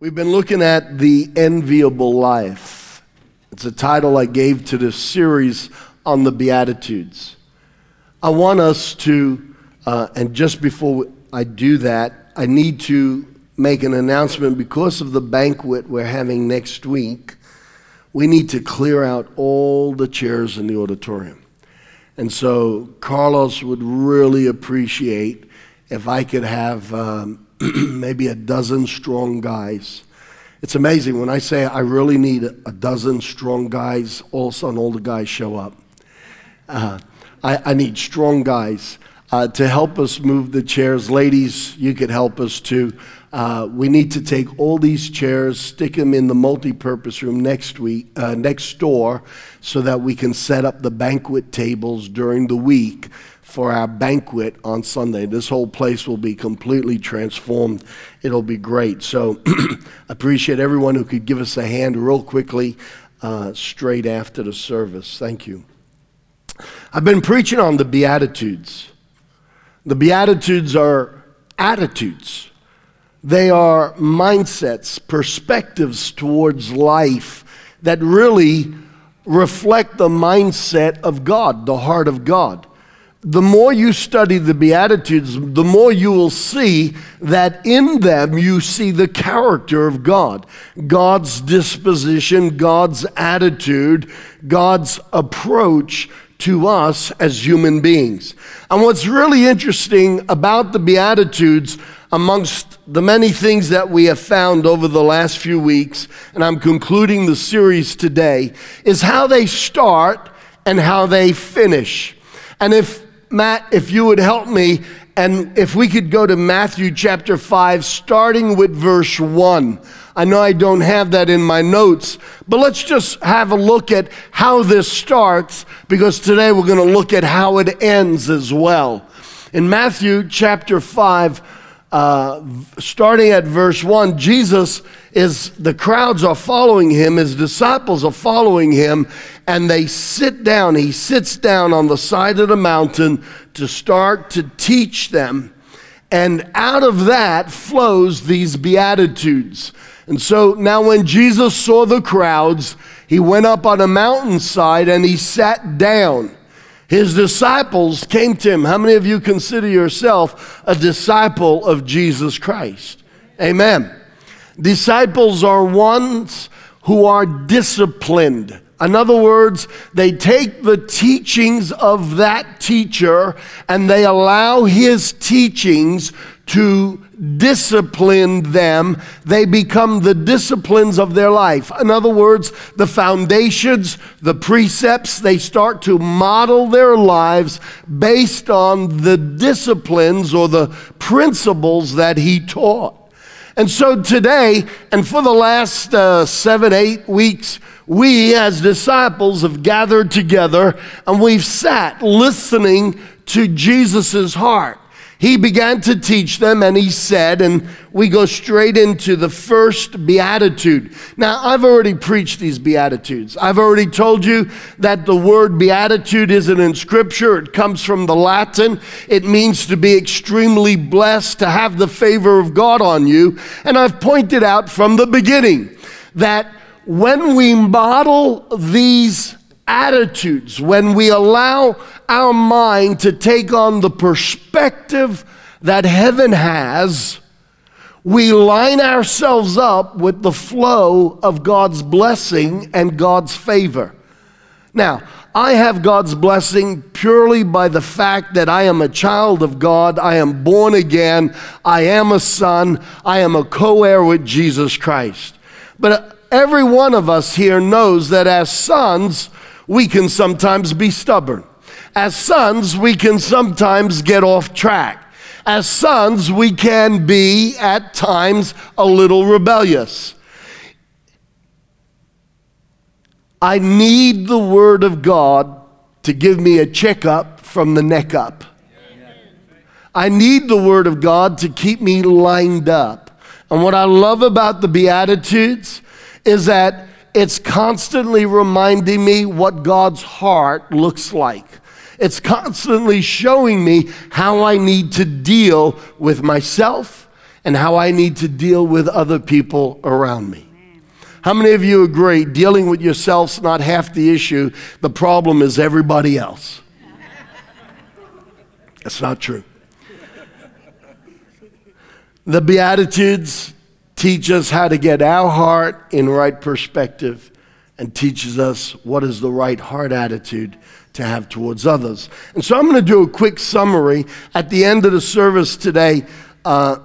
We've been looking at the enviable life. It's a title I gave to this series on the Beatitudes. I want us to, uh, and just before I do that, I need to make an announcement because of the banquet we're having next week. We need to clear out all the chairs in the auditorium. And so Carlos would really appreciate if I could have um, maybe a dozen strong guys. It's amazing when I say I really need a dozen strong guys, all of a sudden all the guys show up. Uh, I, I, need strong guys uh, to help us move the chairs. Ladies, you could help us too. Uh, we need to take all these chairs, stick them in the multi-purpose room next week, uh, next door, so that we can set up the banquet tables during the week for our banquet on Sunday. This whole place will be completely transformed. It'll be great. So, appreciate everyone who could give us a hand real quickly uh, straight after the service. Thank you. I've been preaching on the Beatitudes. The Beatitudes are attitudes, they are mindsets, perspectives towards life that really reflect the mindset of God, the heart of God the more you study the Beatitudes, the more you will see that in them you see the character of God, God's disposition, God's attitude, God's approach to us as human beings. And what's really interesting about the Beatitudes, amongst the many things that we have found over the last few weeks, and I'm concluding the series today, is how they start and how they finish. And if Matt, if you would help me, and if we could go to Matthew chapter 5, starting with verse 1. I know I don't have that in my notes, but let's just have a look at how this starts because today we're going to look at how it ends as well. In Matthew chapter 5, uh, starting at verse 1, Jesus is, the crowds are following him, his disciples are following him, and they sit down. He sits down on the side of the mountain to start to teach them. And out of that flows these Beatitudes. And so now, when Jesus saw the crowds, he went up on a mountainside and he sat down. His disciples came to him. How many of you consider yourself a disciple of Jesus Christ? Amen. Disciples are ones who are disciplined. In other words, they take the teachings of that teacher and they allow his teachings to discipline them, they become the disciplines of their life. In other words, the foundations, the precepts, they start to model their lives based on the disciplines or the principles that he taught. And so today, and for the last uh, seven, eight weeks, we as disciples have gathered together and we've sat listening to Jesus' heart he began to teach them and he said, and we go straight into the first beatitude. Now, I've already preached these beatitudes. I've already told you that the word beatitude isn't in scripture, it comes from the Latin. It means to be extremely blessed, to have the favor of God on you. And I've pointed out from the beginning that when we model these attitudes, when we allow our mind to take on the perspective that heaven has, we line ourselves up with the flow of God's blessing and God's favor. Now, I have God's blessing purely by the fact that I am a child of God. I am born again. I am a son. I am a co heir with Jesus Christ. But every one of us here knows that as sons, we can sometimes be stubborn. As sons, we can sometimes get off track. As sons, we can be at times a little rebellious. I need the Word of God to give me a checkup from the neck up. I need the Word of God to keep me lined up. And what I love about the Beatitudes is that it's constantly reminding me what God's heart looks like. It's constantly showing me how I need to deal with myself and how I need to deal with other people around me. How many of you agree dealing with yourself's not half the issue? The problem is everybody else. That's not true. The Beatitudes teach us how to get our heart in right perspective and teaches us what is the right heart attitude to have towards others. And so I'm going to do a quick summary at the end of the service today. Uh,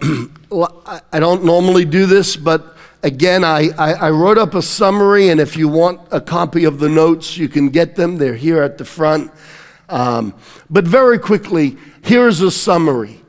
I don't normally do this, but Again, I, I, I, wrote up a summary, and if you want a copy of the notes, you can get them. They're here at the front. Um, but very quickly, here's a summary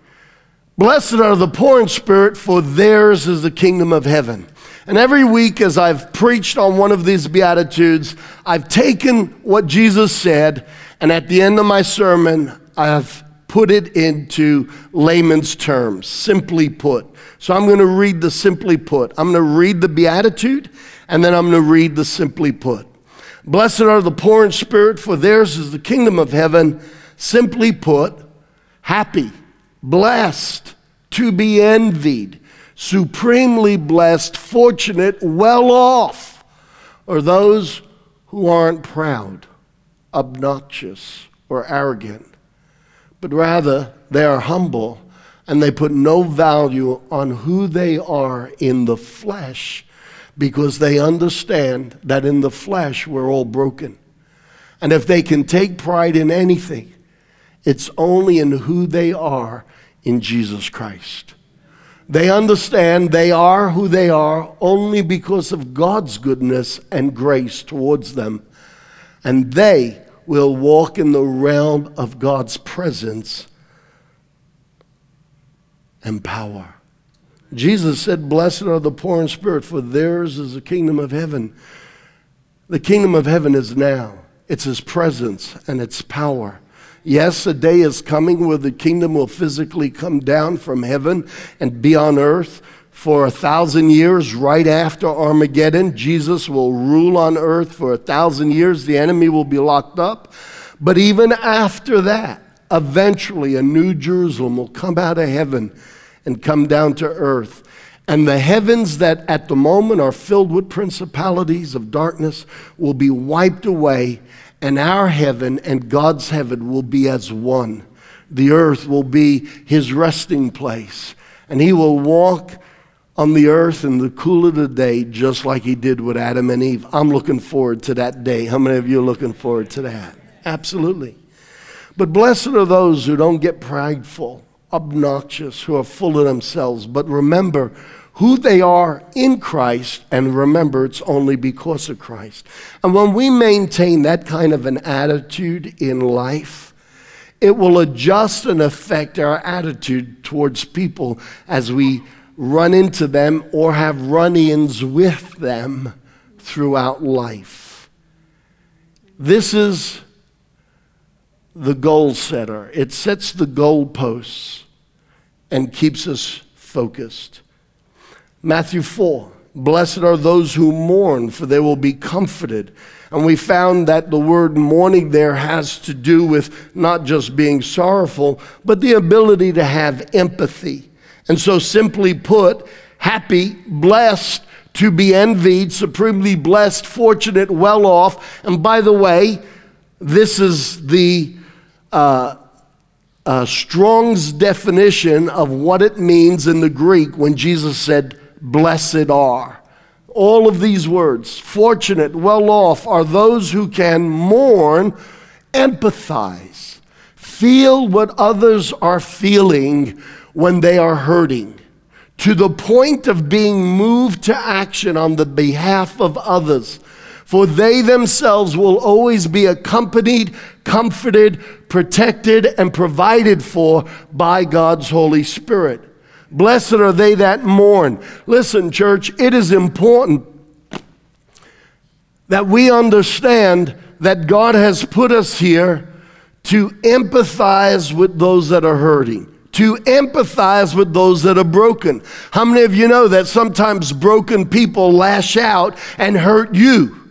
Blessed are the poor in spirit, for theirs is the kingdom of heaven. And every week, as I've preached on one of these Beatitudes, I've taken what Jesus said, and at the end of my sermon, I've put it into layman's terms, simply put. So I'm going to read the simply put. I'm going to read the beatitude, and then I'm going to read the simply put. Blessed are the poor in spirit, for theirs is the kingdom of heaven. Simply put, happy, blessed, to be envied, supremely blessed, fortunate, well off are those who aren't proud, obnoxious, or arrogant, but rather they are humble and they put no value on who they are in the flesh because they understand that in the flesh we're all broken. And if they can take pride in anything, it's only in who they are in Jesus Christ. They understand they are who they are only because of God's goodness and grace towards them. And they will walk in the realm of God's presence and power. Jesus said, Blessed are the poor in spirit, for theirs is the kingdom of heaven. The kingdom of heaven is now, it's his presence and its power. Yes, a day is coming where the kingdom will physically come down from heaven and be on earth for a thousand years right after Armageddon. Jesus will rule on earth for a thousand years. The enemy will be locked up. But even after that, eventually a new Jerusalem will come out of heaven and come down to earth. And the heavens that at the moment are filled with principalities of darkness will be wiped away, and our heaven and God's heaven will be as one. The earth will be his resting place, and he will walk on the earth in the cool of the day just like he did with Adam and Eve. I'm looking forward to that day. How many of you are looking forward to that? Absolutely. But blessed are those who don't get prideful obnoxious, who are full of themselves. But remember who they are in Christ, and remember it's only because of Christ. And when we maintain that kind of an attitude in life, it will adjust and affect our attitude towards people as we run into them or have run ins with them throughout life. This is the goal setter. It sets the goalposts and keeps us focused. Matthew 4 Blessed are those who mourn, for they will be comforted. And we found that the word mourning there has to do with not just being sorrowful, but the ability to have empathy. And so, simply put, happy, blessed, to be envied, supremely blessed, fortunate, well off. And by the way, this is the uh, uh, Strong's definition of what it means in the Greek when Jesus said, Blessed are. All of these words, fortunate, well off, are those who can mourn, empathize, feel what others are feeling when they are hurting, to the point of being moved to action on the behalf of others for they themselves will always be accompanied, comforted, protected, and provided for by God's Holy Spirit. Blessed are they that mourn. Listen, church, it is important that we understand that God has put us here to empathize with those that are hurting to empathize with those that are broken. How many of you know that sometimes broken people lash out and hurt you?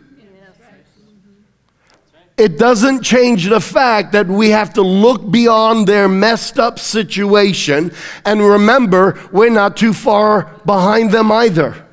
It doesn't change the fact that we have to look beyond their messed up situation and remember we're not too far behind them either.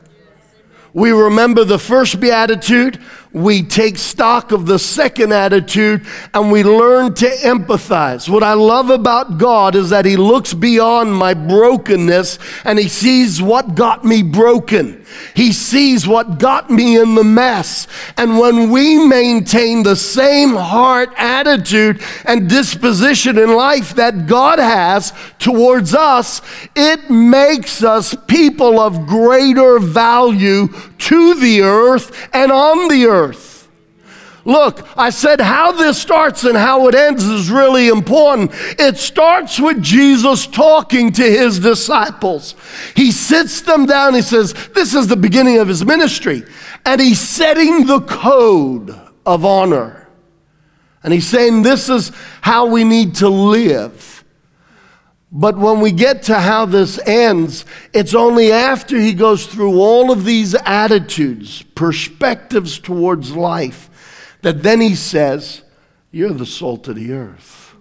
We remember the first beatitude, we take stock of the second attitude, and we learn to empathize. What I love about God is that He looks beyond my brokenness and He sees what got me broken. He sees what got me in the mess. And when we maintain the same heart attitude and disposition in life that God has towards us, it makes us people of greater value to the earth and on the earth. Look, I said how this starts and how it ends is really important. It starts with Jesus talking to his disciples. He sits them down, he says, This is the beginning of his ministry. And he's setting the code of honor. And he's saying, This is how we need to live. But when we get to how this ends, it's only after he goes through all of these attitudes, perspectives towards life that then he says, You're the salt of the earth.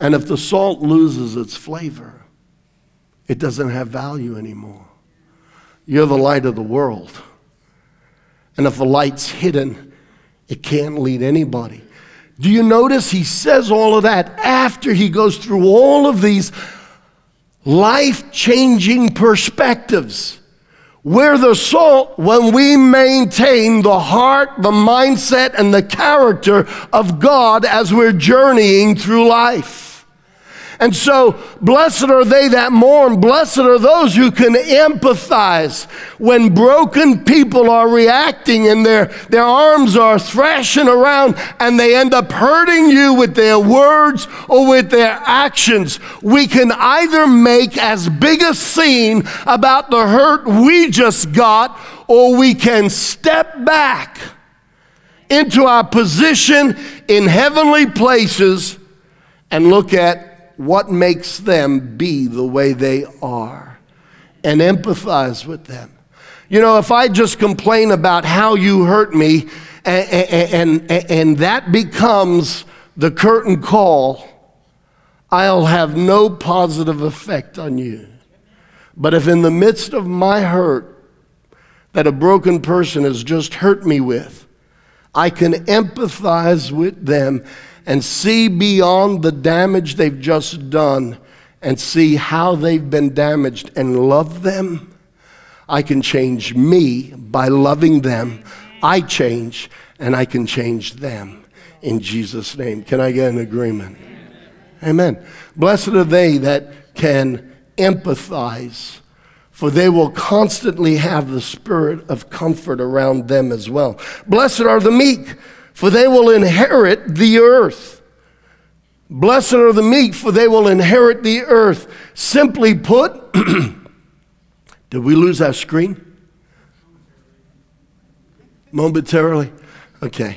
And if the salt loses its flavor, it doesn't have value anymore. You're the light of the world. And if the light's hidden, it can't lead anybody. Do you notice he says all of that after he goes through all of these life changing perspectives? We're the salt when we maintain the heart, the mindset, and the character of God as we're journeying through life. And so, blessed are they that mourn. Blessed are those who can empathize when broken people are reacting and their, their arms are thrashing around and they end up hurting you with their words or with their actions. We can either make as big a scene about the hurt we just got or we can step back into our position in heavenly places and look at what makes them be the way they are and empathize with them. You know, if I just complain about how you hurt me and, and, and, and that becomes the curtain call, I'll have no positive effect on you. But if in the midst of my hurt that a broken person has just hurt me with, I can empathize with them and see beyond the damage they've just done and see how they've been damaged and love them, I can change me by loving them. I change and I can change them in Jesus' name. Can I get an agreement? Amen. Blessed are they that can empathize, for they will constantly have the spirit of comfort around them as well. Blessed are the meek for they will inherit the earth. Blessed are the meek, for they will inherit the earth. Simply put, did we lose our screen? Momentarily? Okay.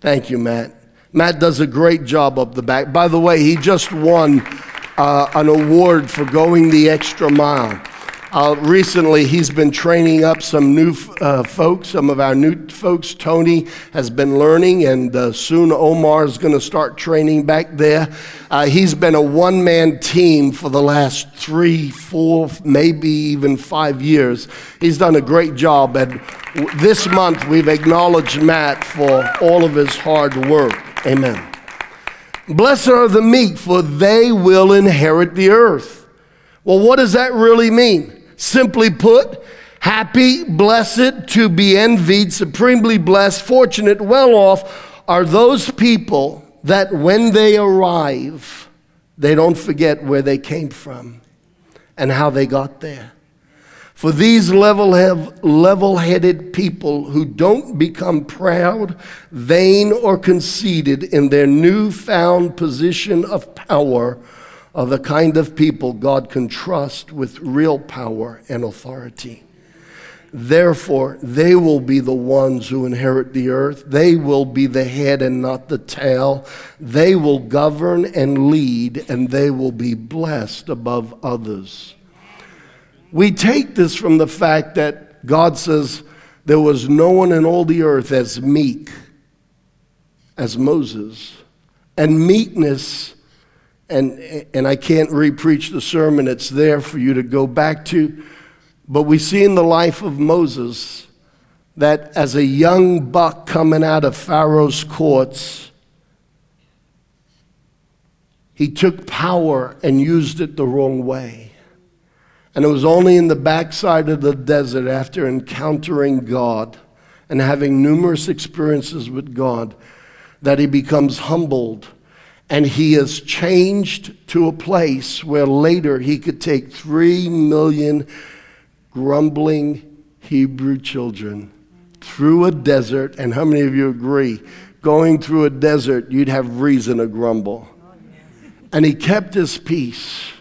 Thank you, Matt. Matt does a great job up the back. By the way, he just won uh, an award for going the extra mile. Uh, recently, he's been training up some new uh, folks, some of our new folks. Tony has been learning, and uh, soon Omar is going to start training back there. Uh, he's been a one man team for the last three, four, maybe even five years. He's done a great job, and this month we've acknowledged Matt for all of his hard work. Amen. Blessed are the meek, for they will inherit the earth. Well, what does that really mean? Simply put, happy, blessed, to be envied, supremely blessed, fortunate, well off are those people that when they arrive, they don't forget where they came from and how they got there. For these level headed people who don't become proud, vain, or conceited in their newfound position of power are the kind of people God can trust with real power and authority. Therefore, they will be the ones who inherit the earth. They will be the head and not the tail. They will govern and lead, and they will be blessed above others. We take this from the fact that God says there was no one in all the earth as meek as Moses. And meekness, and, and I can't repreach the sermon, it's there for you to go back to. But we see in the life of Moses that as a young buck coming out of Pharaoh's courts, he took power and used it the wrong way. And it was only in the backside of the desert after encountering God and having numerous experiences with God that he becomes humbled and he is changed to a place where later he could take three million grumbling Hebrew children through a desert. And how many of you agree? Going through a desert, you'd have reason to grumble. And he kept his peace.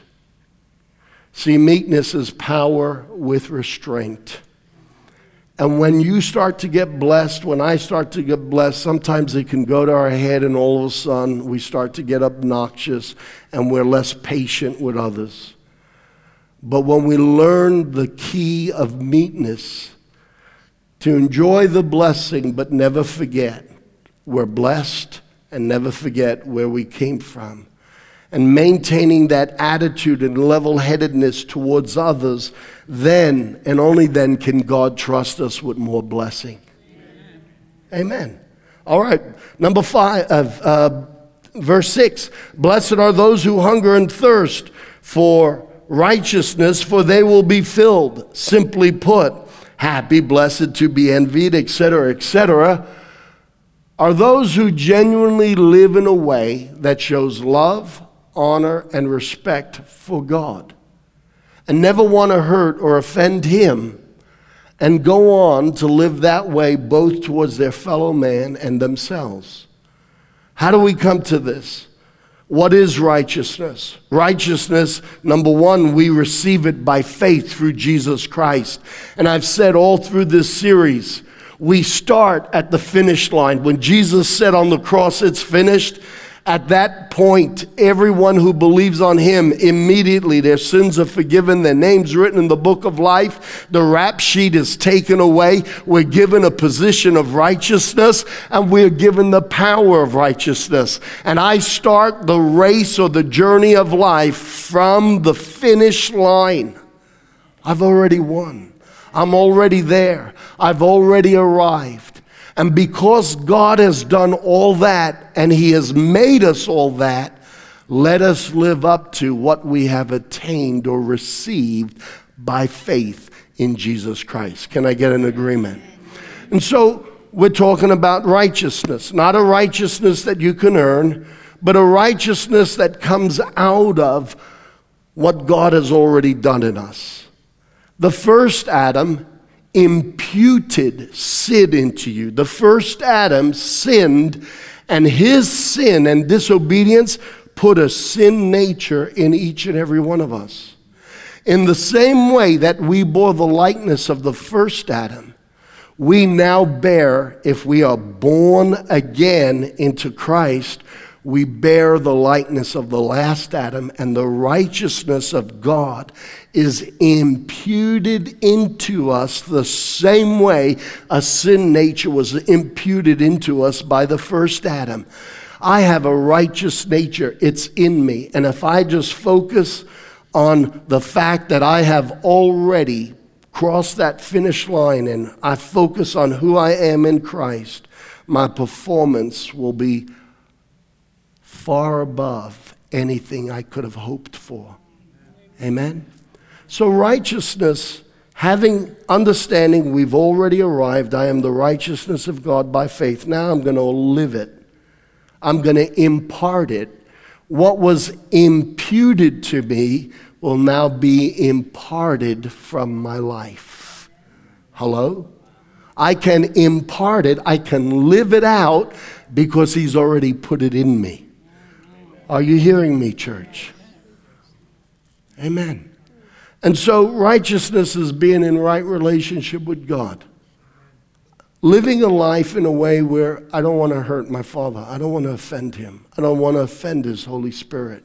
See, meekness is power with restraint. And when you start to get blessed, when I start to get blessed, sometimes it can go to our head, and all of a sudden we start to get obnoxious and we're less patient with others. But when we learn the key of meekness, to enjoy the blessing but never forget we're blessed and never forget where we came from and maintaining that attitude and level headedness towards others, then and only then can God trust us with more blessing. Amen. Amen. All right, number five, uh, uh, verse six Blessed are those who hunger and thirst for righteousness, for they will be filled. Simply put, happy, blessed, to be envied, etc., etc., are those who genuinely live in a way that shows love, honor, and respect for God and never want to hurt or offend Him and go on to live that way both towards their fellow man and themselves. How do we come to this? What is righteousness? Righteousness, number one, we receive it by faith through Jesus Christ. And I've said all through this series, we start at the finish line. When Jesus said on the cross, it's finished, at that point, everyone who believes on him immediately, their sins are forgiven, their names written in the book of life, the rap sheet is taken away. We're given a position of righteousness and we're given the power of righteousness. And I start the race or the journey of life from the finish line. I've already won. I'm already there. I've already arrived. And because God has done all that and He has made us all that, let us live up to what we have attained or received by faith in Jesus Christ. Can I get an agreement? And so we're talking about righteousness, not a righteousness that you can earn, but a righteousness that comes out of what God has already done in us. The first Adam imputed sin into you. The first Adam sinned, and his sin and disobedience put a sin nature in each and every one of us. In the same way that we bore the likeness of the first Adam, we now bear, if we are born again into Christ, we bear the likeness of the last Adam, and the righteousness of God is imputed into us the same way a sin nature was imputed into us by the first Adam. I have a righteous nature, it's in me. And if I just focus on the fact that I have already crossed that finish line and I focus on who I am in Christ, my performance will be far above anything I could have hoped for. Amen? So, righteousness, having understanding we've already arrived, I am the righteousness of God by faith. Now I'm going to live it, I'm going to impart it. What was imputed to me will now be imparted from my life. Hello? I can impart it, I can live it out because He's already put it in me. Are you hearing me, church? Amen. And so, righteousness is being in right relationship with God. Living a life in a way where I don't want to hurt my Father, I don't want to offend Him, I don't want to offend His Holy Spirit.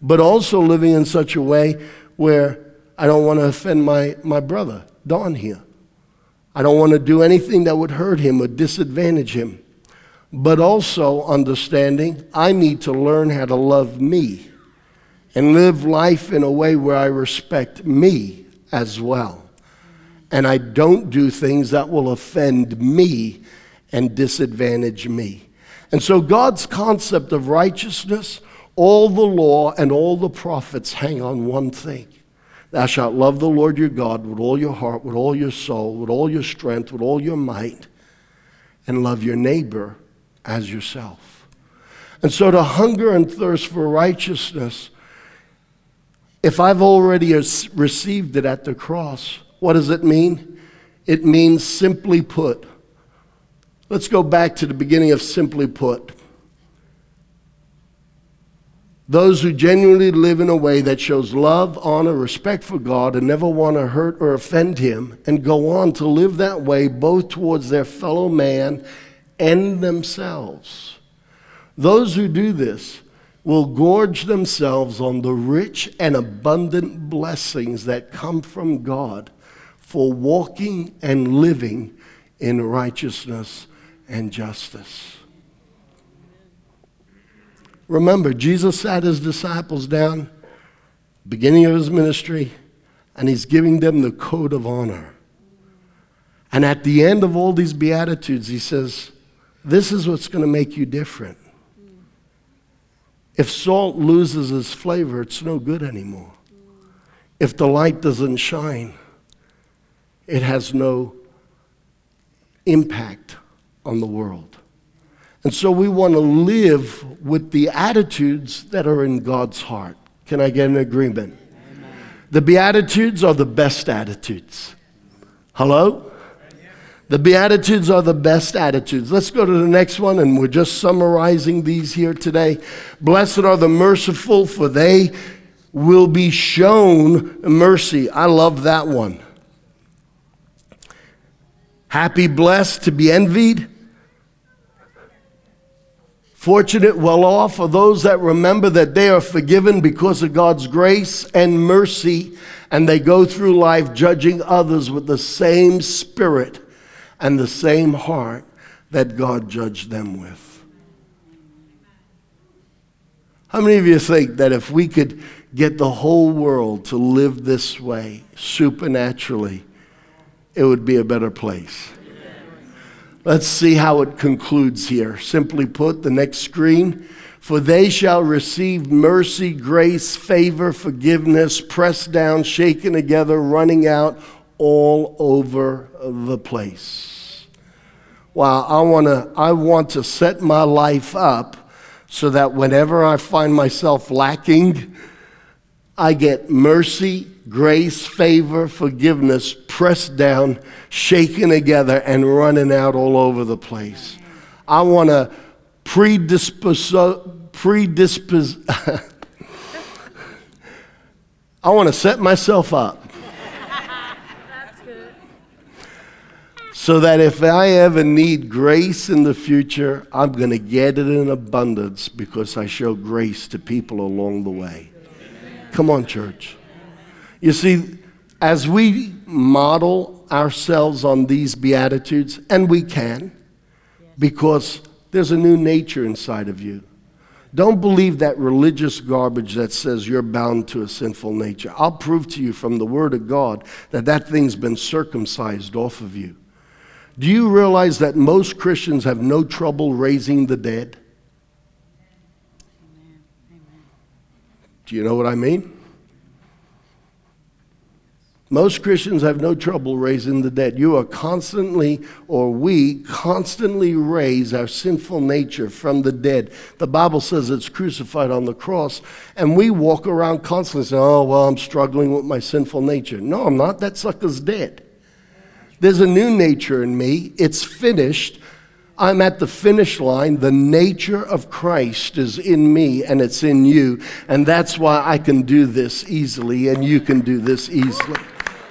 But also living in such a way where I don't want to offend my, my brother, Don here. I don't want to do anything that would hurt him or disadvantage him. but also understanding I need to learn how to love me and live life in a way where I respect me as well. And I don't do things that will offend me and disadvantage me. And so God's concept of righteousness, all the law and all the prophets hang on one thing. Thou shalt love the Lord your God with all your heart, with all your soul, with all your strength, with all your might, and love your neighbor as yourself. And so to hunger and thirst for righteousness, if I've already received it at the cross, what does it mean? It means simply put, Let's go back to the beginning of Simply Put. Those who genuinely live in a way that shows love, honor, respect for God, and never want to hurt or offend Him, and go on to live that way both towards their fellow man and themselves. Those who do this will gorge themselves on the rich and abundant blessings that come from God for walking and living in righteousness and justice. Remember, Jesus sat his disciples down, beginning of his ministry, and he's giving them the code of honor. And at the end of all these Beatitudes, he says, This is what's going to make you different. If salt loses its flavor, it's no good anymore. If the light doesn't shine, it has no impact on the world. And so we want to live with the attitudes that are in God's heart. Can I get an agreement? Amen. The Beatitudes are the best attitudes. Hello? The Beatitudes are the best attitudes. Let's go to the next one, and we're just summarizing these here today. Blessed are the merciful, for they will be shown mercy. I love that one. Happy, blessed, to be envied, Fortunate, well off are those that remember that they are forgiven because of God's grace and mercy, and they go through life judging others with the same spirit and the same heart that God judged them with. How many of you think that if we could get the whole world to live this way supernaturally, it would be a better place? Let's see how it concludes here. Simply put, the next screen. For they shall receive mercy, grace, favor, forgiveness, pressed down, shaken together, running out all over the place. Wow, I, wanna, I want to set my life up so that whenever I find myself lacking, I get mercy, grace, favor, forgiveness pressed down, shaken together, and running out all over the place. I want to predispose, predispose I want to set myself up. So that if I ever need grace in the future, I'm going to get it in abundance because I show grace to people along the way. Come on, church. You see, as we model ourselves on these Beatitudes, and we can, because there's a new nature inside of you. Don't believe that religious garbage that says you're bound to a sinful nature. I'll prove to you from the Word of God that that thing's been circumcised off of you. Do you realize that most Christians have no trouble raising the dead? Do you know what I mean? Most Christians have no trouble raising the dead. You are constantly, or we constantly raise our sinful nature from the dead. The Bible says it's crucified on the cross, and we walk around constantly saying, Oh, well, I'm struggling with my sinful nature. No, I'm not. That sucker's dead. There's a new nature in me. It's finished. I'm at the finish line. The nature of Christ is in me and it's in you. And that's why I can do this easily and you can do this easily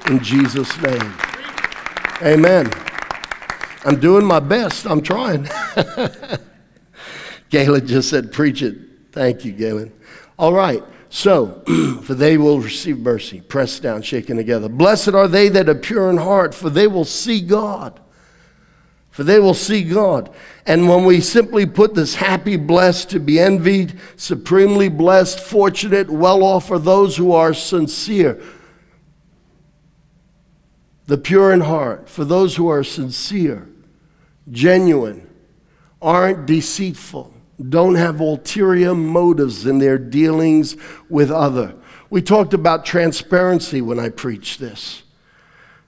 in Jesus' name. Amen. I'm doing my best. I'm trying. Galen just said, Preach it. Thank you, Galen. All right. So, for they will receive mercy, pressed down, shaken together. Blessed are they that are pure in heart, for they will see God. for they will see God. And when we simply put this happy, blessed, to be envied, supremely blessed, fortunate, well off are those who are sincere. The pure in heart, for those who are sincere, genuine, aren't deceitful, don't have ulterior motives in their dealings with other. We talked about transparency when I preached this.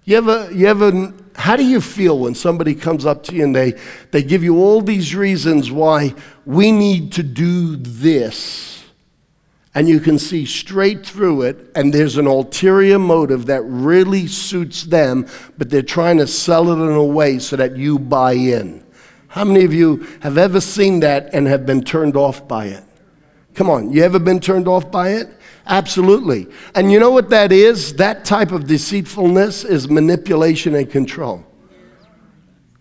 You ever, you ever, how do you feel when somebody comes up to you and they, they give you all these reasons why we need to do this? And you can see straight through it, and there's an ulterior motive that really suits them, but they're trying to sell it in a way so that you buy in. How many of you have ever seen that and have been turned off by it? Come on, you ever been turned off by it? Absolutely. And you know what that is? That type of deceitfulness is manipulation and control.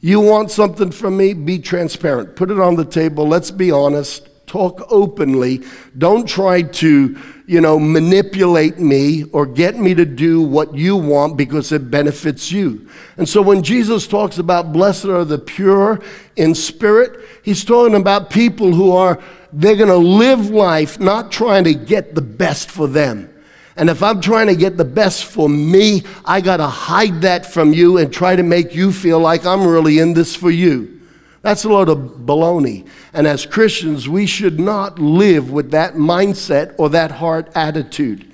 You want something from me? Be transparent. Put it on the table. Let's be honest. Talk openly. Don't try to, you know, manipulate me or get me to do what you want because it benefits you. And so when Jesus talks about blessed are the pure in spirit, he's talking about people who are they're going to live life not trying to get the best for them. And if I'm trying to get the best for me, I got to hide that from you and try to make you feel like I'm really in this for you. That's a load of baloney. And as Christians, we should not live with that mindset or that heart attitude.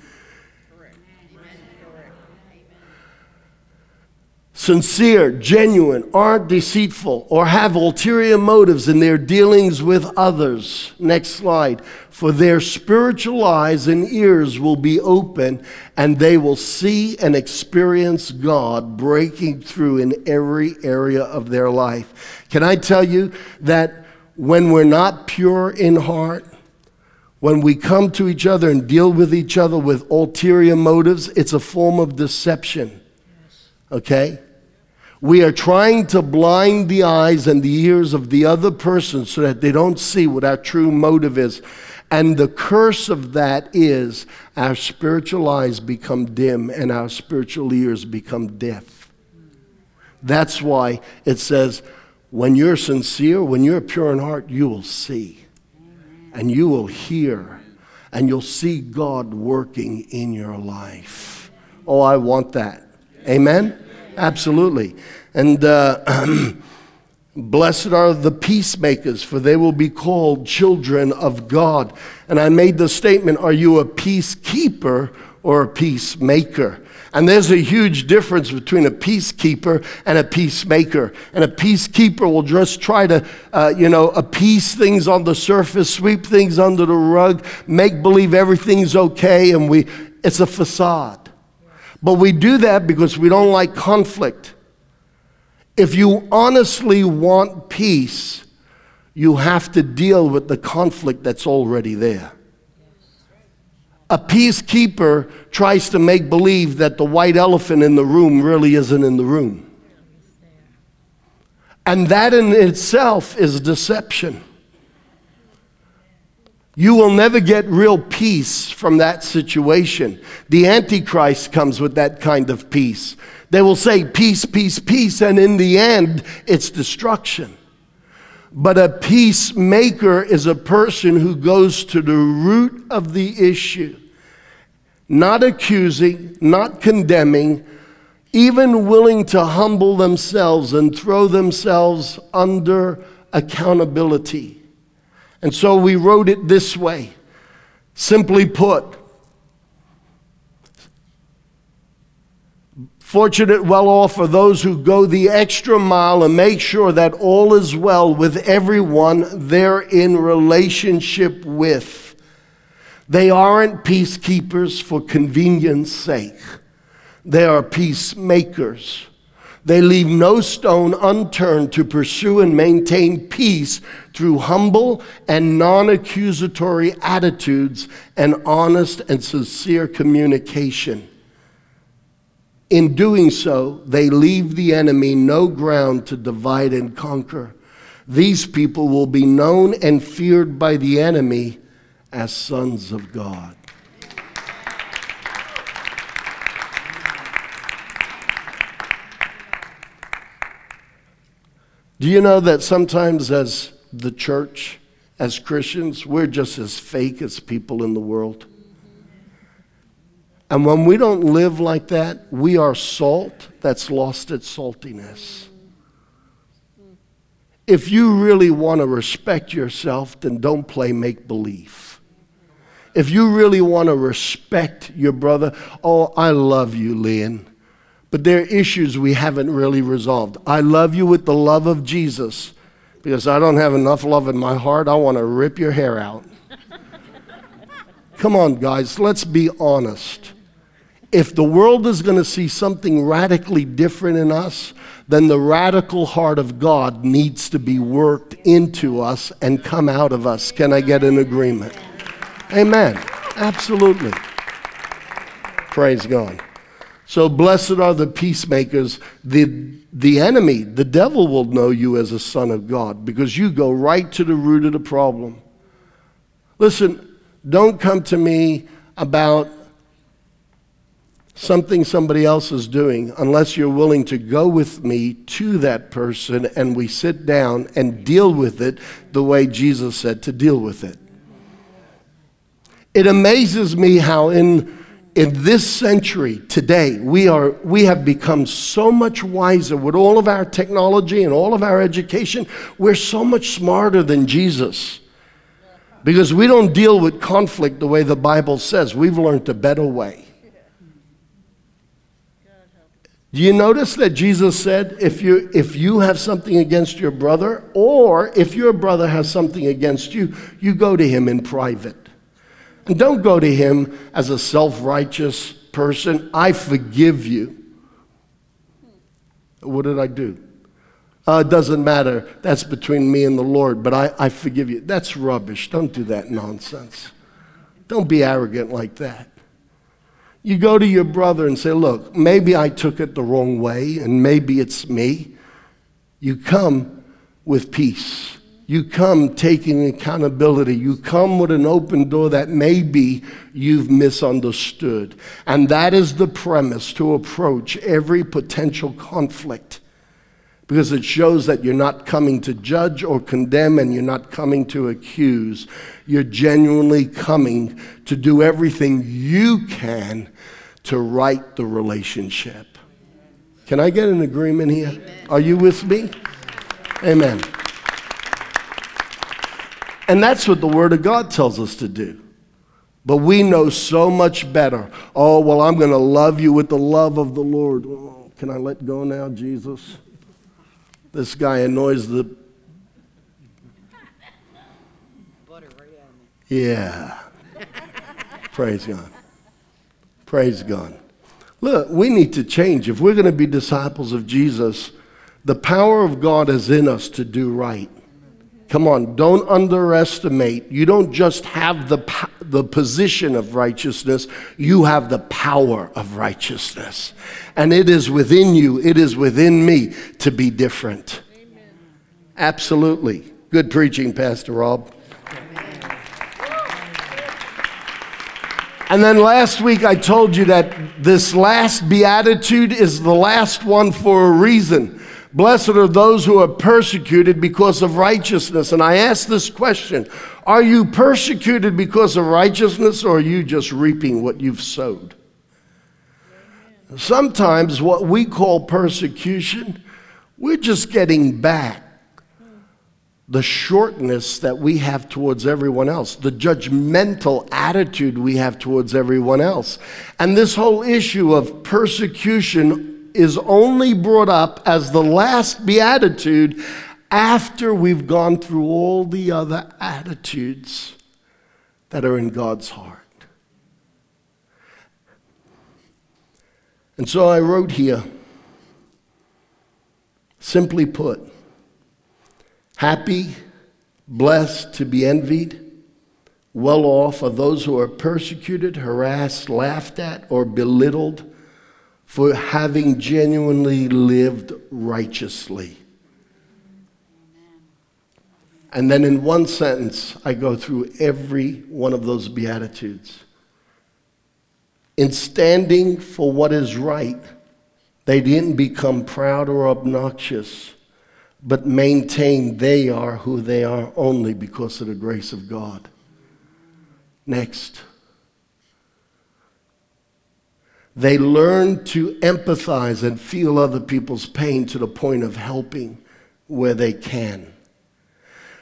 Sincere, genuine, aren't deceitful, or have ulterior motives in their dealings with others. Next slide. For their spiritual eyes and ears will be open, and they will see and experience God breaking through in every area of their life. Can I tell you that when we're not pure in heart, when we come to each other and deal with each other with ulterior motives, it's a form of deception. Okay? We are trying to blind the eyes and the ears of the other person so that they don't see what our true motive is. And the curse of that is our spiritual eyes become dim and our spiritual ears become deaf. That's why it says, when you're sincere, when you're pure in heart, you will see and you will hear and you'll see God working in your life. Oh, I want that. Amen? Absolutely. And uh, blessed are the peacemakers, for they will be called children of God. And I made the statement Are you a peacekeeper or a peacemaker? And there's a huge difference between a peacekeeper and a peacemaker. And a peacekeeper will just try to, uh, you know, appease things on the surface, sweep things under the rug, make believe everything's okay, and we, it's a facade. But we do that because we don't like conflict. If you honestly want peace, you have to deal with the conflict that's already there. A peacekeeper tries to make believe that the white elephant in the room really isn't in the room. And that in itself is deception. You will never get real peace from that situation. The Antichrist comes with that kind of peace. They will say peace, peace, peace, and in the end, it's destruction. But a peacemaker is a person who goes to the root of the issue, not accusing, not condemning, even willing to humble themselves and throw themselves under accountability. And so we wrote it this way simply put, Fortunate, well off are those who go the extra mile and make sure that all is well with everyone they're in relationship with. They aren't peacekeepers for convenience sake, they are peacemakers. They leave no stone unturned to pursue and maintain peace through humble and non accusatory attitudes and honest and sincere communication. In doing so, they leave the enemy no ground to divide and conquer. These people will be known and feared by the enemy as sons of God. Do you know that sometimes, as the church, as Christians, we're just as fake as people in the world? And when we don't live like that, we are salt that's lost its saltiness. If you really want to respect yourself, then don't play make believe. If you really want to respect your brother, oh, I love you, Lynn, but there are issues we haven't really resolved. I love you with the love of Jesus because I don't have enough love in my heart. I want to rip your hair out. Come on, guys, let's be honest if the world is going to see something radically different in us, then the radical heart of God needs to be worked into us and come out of us. Can I get an agreement? Amen. Absolutely. Praise God. So blessed are the peacemakers. The, the enemy, the devil, will know you as a son of God because you go right to the root of the problem. Listen, don't come to me about something somebody else is doing unless you're willing to go with me to that person and we sit down and deal with it the way Jesus said to deal with it. It amazes me how in in this century today we are we have become so much wiser with all of our technology and all of our education. We're so much smarter than Jesus. Because we don't deal with conflict the way the bible says. We've learned a better way. Do you notice that Jesus said, if you, if you have something against your brother, or if your brother has something against you, you go to him in private. Don't go to him as a self righteous person. I forgive you. What did I do? Uh, it doesn't matter. That's between me and the Lord, but I, I forgive you. That's rubbish. Don't do that nonsense. Don't be arrogant like that. You go to your brother and say, Look, maybe I took it the wrong way, and maybe it's me. You come with peace. You come taking accountability. You come with an open door that maybe you've misunderstood. And that is the premise to approach every potential conflict because it shows that you're not coming to judge or condemn and you're not coming to accuse. You're genuinely coming to do everything you can to right the relationship. Can I get an agreement here? Amen. Are you with me? Amen. And that's what the Word of God tells us to do. But we know so much better. Oh, well, I'm going to love you with the love of the Lord. Oh, can I let go now, Jesus? This guy annoys the. Yeah. Praise God. Praise God. Look, we need to change. If we're going to be disciples of Jesus, the power of God is in us to do right. Come on, don't underestimate. You don't just have the, the position of righteousness, you have the power of righteousness. And it is within you, it is within me to be different. Amen. Absolutely. Good preaching, Pastor Rob. And then last week I told you that this last beatitude is the last one for a reason. Blessed are those who are persecuted because of righteousness. And I ask this question Are you persecuted because of righteousness, or are you just reaping what you've sowed? Sometimes what we call persecution, we're just getting back the shortness that we have towards everyone else, the judgmental attitude we have towards everyone else. And this whole issue of persecution is only brought up as the last beatitude after we've gone through all the other attitudes that are in God's heart. And so I wrote here, simply put, happy, blessed to be envied, well off are those who are persecuted, harassed, laughed at, or belittled for having genuinely lived righteously. And then in one sentence, I go through every one of those Beatitudes. In standing for what is right, they didn't become proud or obnoxious, but maintain they are who they are only because of the grace of God. Next. They learn to empathize and feel other people's pain to the point of helping where they can.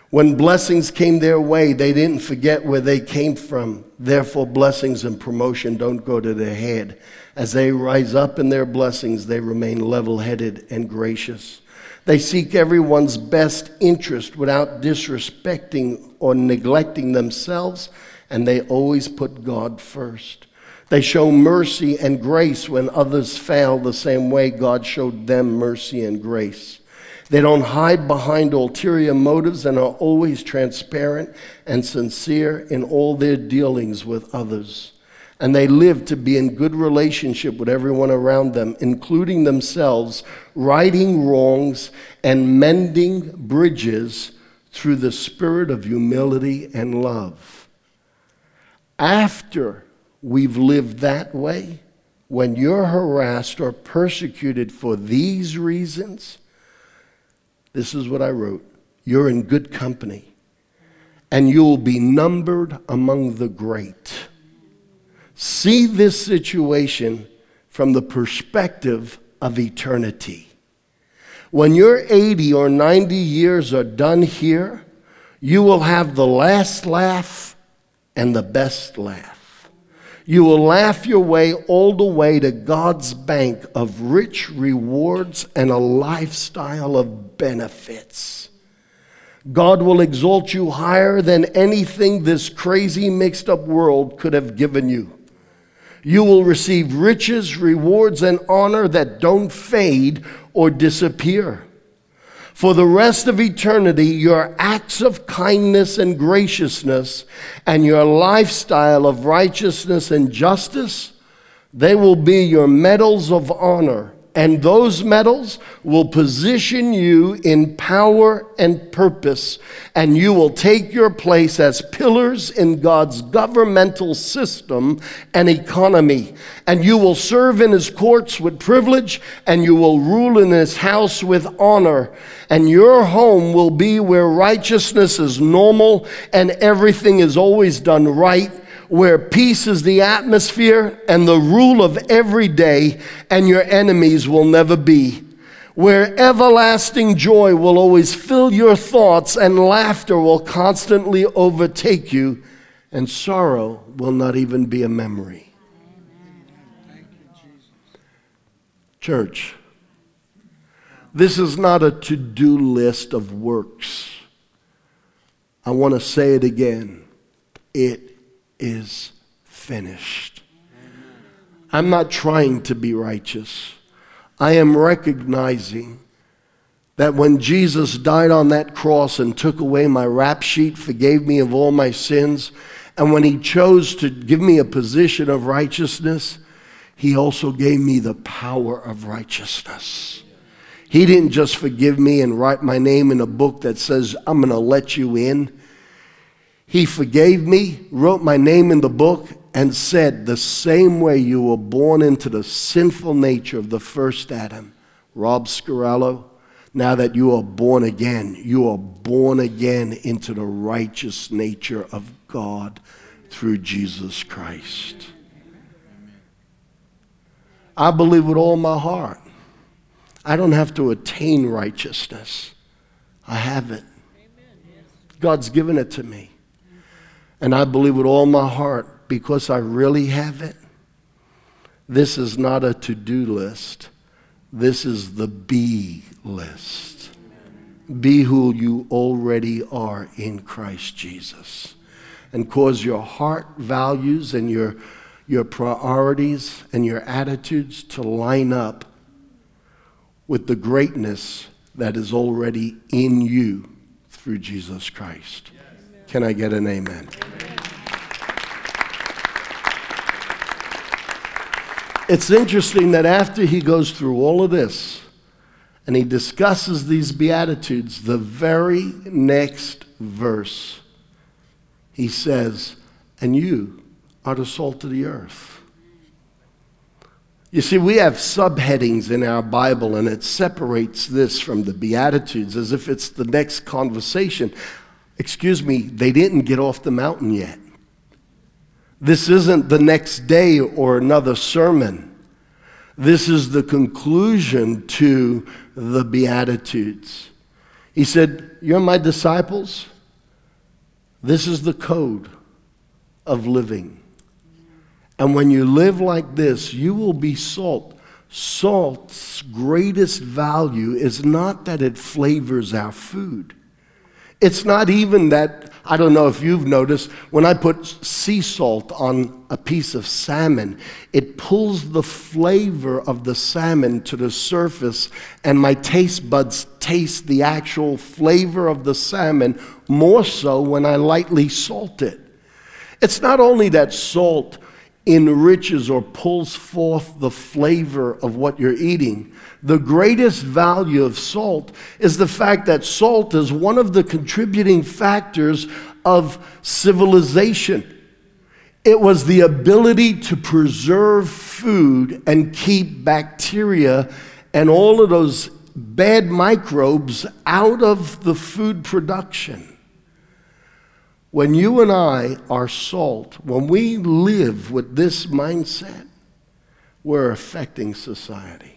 When blessings came their way, they didn't forget where they came from. Therefore, blessings and promotion don't go to their head. As they rise up in their blessings, they remain level headed and gracious. They seek everyone's best interest without disrespecting or neglecting themselves, and they always put God first. They show mercy and grace when others fail the same way God showed them mercy and grace. They don't hide behind ulterior motives and are always transparent and sincere in all their dealings with others. And they live to be in good relationship with everyone around them, including themselves, righting wrongs and mending bridges through the spirit of humility and love. After we've lived that way, when you're harassed or persecuted for these reasons, this is what I wrote you're in good company, and you'll be numbered among the great. See this situation from the perspective of eternity. When your 80 or 90 years are done here, you will have the last laugh and the best laugh. You will laugh your way all the way to God's bank of rich rewards and a lifestyle of benefits. God will exalt you higher than anything this crazy mixed up world could have given you. You will receive riches, rewards, and honor that don't fade or disappear. For the rest of eternity, your acts of kindness and graciousness and your lifestyle of righteousness and justice, they will be your medals of honor and those medals will position you in power and purpose, and you will take your place as pillars in God's governmental system and economy. And you will serve in his courts with privilege, and you will rule in his house with honor. And your home will be where righteousness is normal and everything is always done right where peace is the atmosphere and the rule of every day, and your enemies will never be. Where everlasting joy will always fill your thoughts, and laughter will constantly overtake you, and sorrow will not even be a memory. Church, this is not a to do list of works. I want to say it again. It is finished. I'm not trying to be righteous. I am recognizing that when Jesus died on that cross and took away my rap sheet, forgave me of all my sins, and when he chose to give me a position of righteousness, he also gave me the power of righteousness. He didn't just forgive me and write my name in a book that says, I'm going to let you in. He forgave me, wrote my name in the book, and said, The same way you were born into the sinful nature of the first Adam, Rob Scarello, now that you are born again, you are born again into the righteous nature of God through Jesus Christ. I believe with all my heart. I don't have to attain righteousness, I have it. God's given it to me. And I believe with all my heart, because I really have it, this is not a to do list. This is the be list. Be who you already are in Christ Jesus. And cause your heart values and your, your priorities and your attitudes to line up with the greatness that is already in you through Jesus Christ. Can I get an amen? It's interesting that after he goes through all of this and he discusses these Beatitudes, the very next verse, he says, And you are the salt of the earth. You see, we have subheadings in our Bible, and it separates this from the Beatitudes as if it's the next conversation. Excuse me, they didn't get off the mountain yet. This isn't the next day or another sermon. This is the conclusion to the Beatitudes. He said, You're my disciples. This is the code of living. And when you live like this, you will be salt. Salt's greatest value is not that it flavors our food. It's not even that, I don't know if you've noticed, when I put sea salt on a piece of salmon, it pulls the flavor of the salmon to the surface, and my taste buds taste the actual flavor of the salmon more so when I lightly salt it. It's not only that salt enriches or pulls forth the flavor of what you're eating. The greatest value of salt is the fact that salt is one of the contributing factors of civilization. It was the ability to preserve food and keep bacteria and all of those bad microbes out of the food production. When you and I are salt, when we live with this mindset, we're affecting society.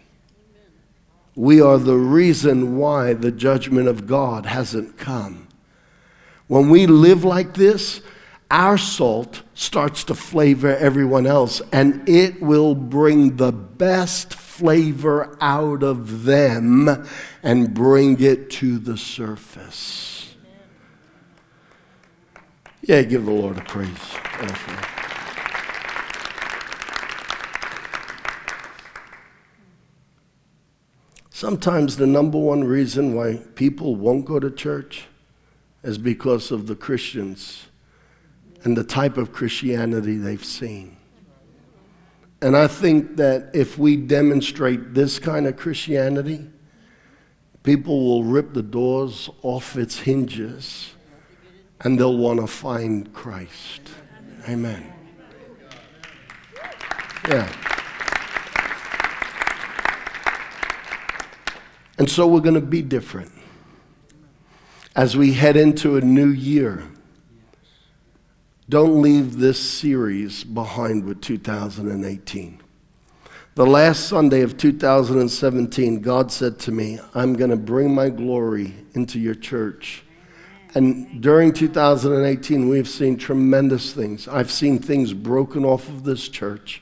We are the reason why the judgment of God hasn't come. When we live like this, our salt starts to flavor everyone else, and it will bring the best flavor out of them and bring it to the surface. Yeah, give the Lord a praise. Sometimes the number one reason why people won't go to church is because of the Christians and the type of Christianity they've seen. And I think that if we demonstrate this kind of Christianity, people will rip the doors off its hinges and they'll want to find Christ. Amen. Yeah. And so we're going to be different as we head into a new year. Don't leave this series behind with 2018. The last Sunday of 2017, God said to me, I'm going to bring my glory into your church and during 2018, we've seen tremendous things. I've seen things broken off of this church.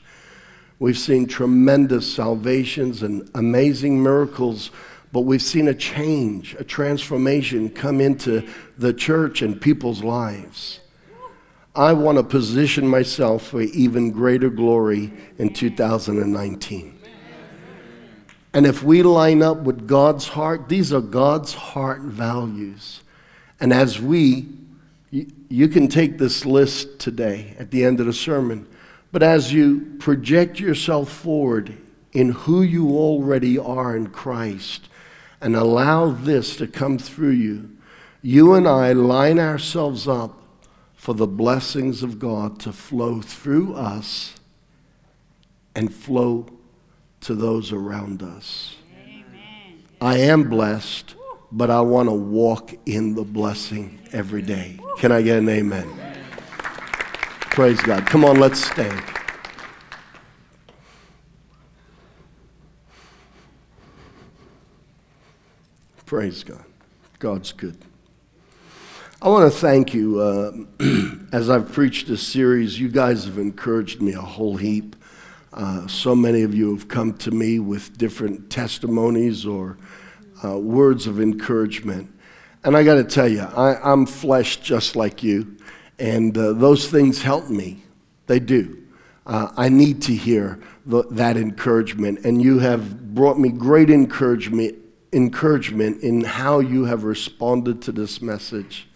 We've seen tremendous salvations and amazing miracles, but we've seen a change, a transformation come into the church and people's lives. I want to position myself for even greater glory in 2019. And if we line up with God's heart, these are God's heart values. And as we, you can take this list today at the end of the sermon, but as you project yourself forward in who you already are in Christ and allow this to come through you, you and I line ourselves up for the blessings of God to flow through us and flow to those around us. Amen. I am blessed but I want to walk in the blessing every day. Can I get an amen? Praise God. Come on, let's stand. Praise God. God's good. I want to thank you. Uh, as I've preached this series, you guys have encouraged me a whole heap. Uh, so many of you have come to me with different testimonies or uh, words of encouragement. And I got to tell you, I, am flesh just like you, and uh, those things help me. They do. Uh, I need to hear the, that encouragement, and you have brought me great encouragement, encouragement in how you have responded to this message.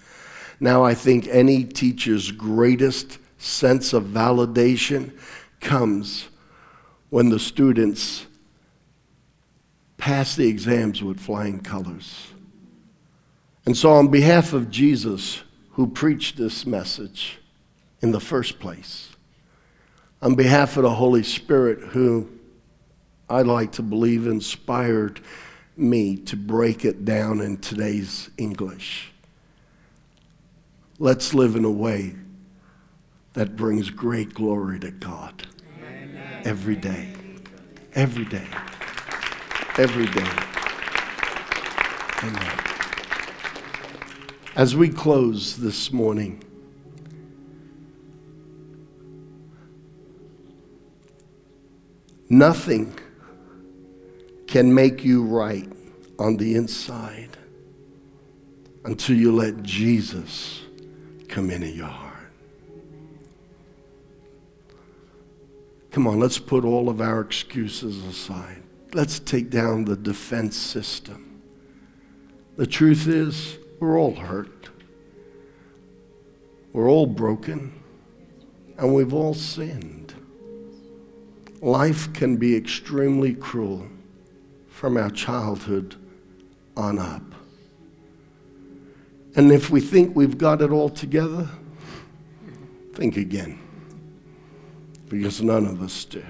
Now, I think any teacher's greatest sense of validation comes when the students pass the exams with flying colors. And so, on behalf of Jesus, who preached this message in the first place, on behalf of the Holy Spirit, who I like to believe inspired me to break it down in today's English. Let's live in a way that brings great glory to God Amen. every day. Every day. Every day. Amen. As we close this morning, nothing can make you right on the inside until you let Jesus come into your heart. Come on, let's put all of our excuses aside. Let's take down the defense system. The truth is, we're all hurt. We're all broken. And we've all sinned. Life can be extremely cruel from our childhood on up. And if we think we've got it all together, think again. Because none of us do.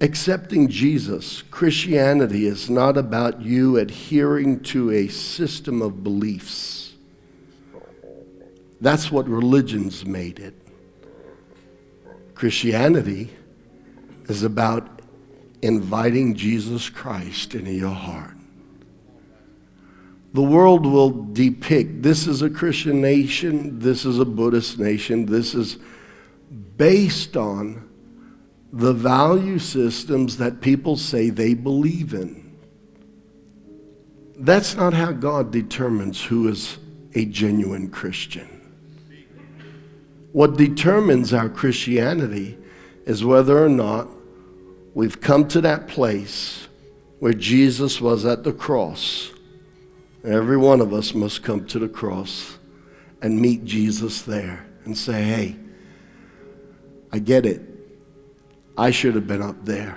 Accepting Jesus, Christianity is not about you adhering to a system of beliefs. That's what religions made it. Christianity is about inviting Jesus Christ into your heart. The world will depict this is a Christian nation, this is a Buddhist nation, this is based on the value systems that people say they believe in. That's not how God determines who is a genuine Christian. What determines our Christianity is whether or not we've come to that place where Jesus was at the cross. Every one of us must come to the cross and meet Jesus there and say, hey, I get it. I should have been up there.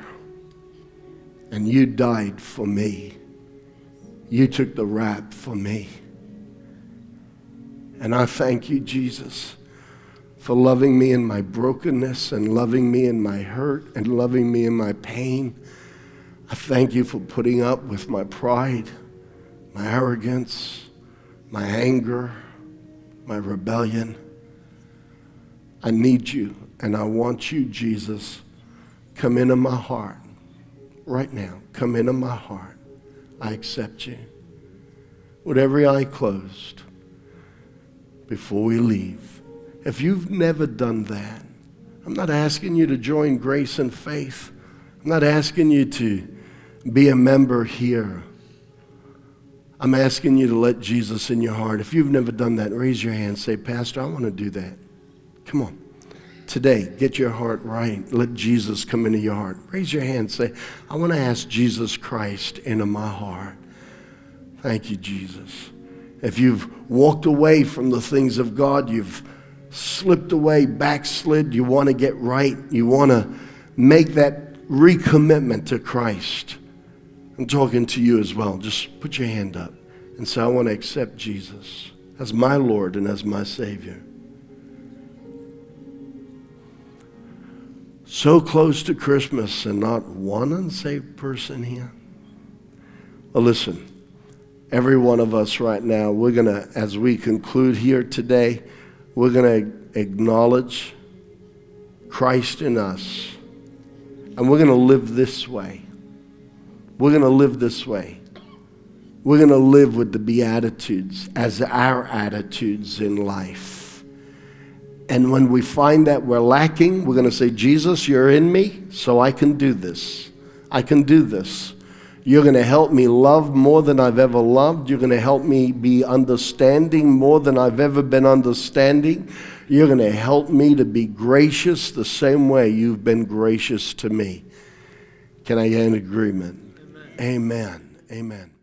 And you died for me. You took the rap for me. And I thank you, Jesus for loving me in my brokenness and loving me in my hurt and loving me in my pain. I thank you for putting up with my pride, my arrogance, my anger, my rebellion. I need you and I want you, Jesus. Come into my heart right now. Come into my heart. I accept you. With every eye closed, before we leave, if you've never done that, I'm not asking you to join grace and faith. I'm not asking you to be a member here. I'm asking you to let Jesus in your heart. If you've never done that, raise your hand. Say, Pastor, I want to do that. Come on. Today, get your heart right. Let Jesus come into your heart. Raise your hand. Say, I want to ask Jesus Christ into my heart. Thank you, Jesus. If you've walked away from the things of God, you've slipped away, backslid, you want to get right, you want to make that recommitment to Christ. I'm talking to you as well. Just put your hand up and say, I want to accept Jesus as my Lord and as my Savior. So close to Christmas and not one unsaved person here. Well, listen, every one of us right now, we're going to, as we conclude here today, we're going to acknowledge Christ in us. And we're going to live this way. We're going to live this way. We're going to live with the Beatitudes as our attitudes in life. And when we find that we're lacking, we're going to say, Jesus, you're in me, so I can do this. I can do this. You're going to help me love more than I've ever loved. You're going to help me be understanding more than I've ever been understanding. You're going to help me to be gracious the same way you've been gracious to me. Can I get an agreement? Amen. Amen. Amen.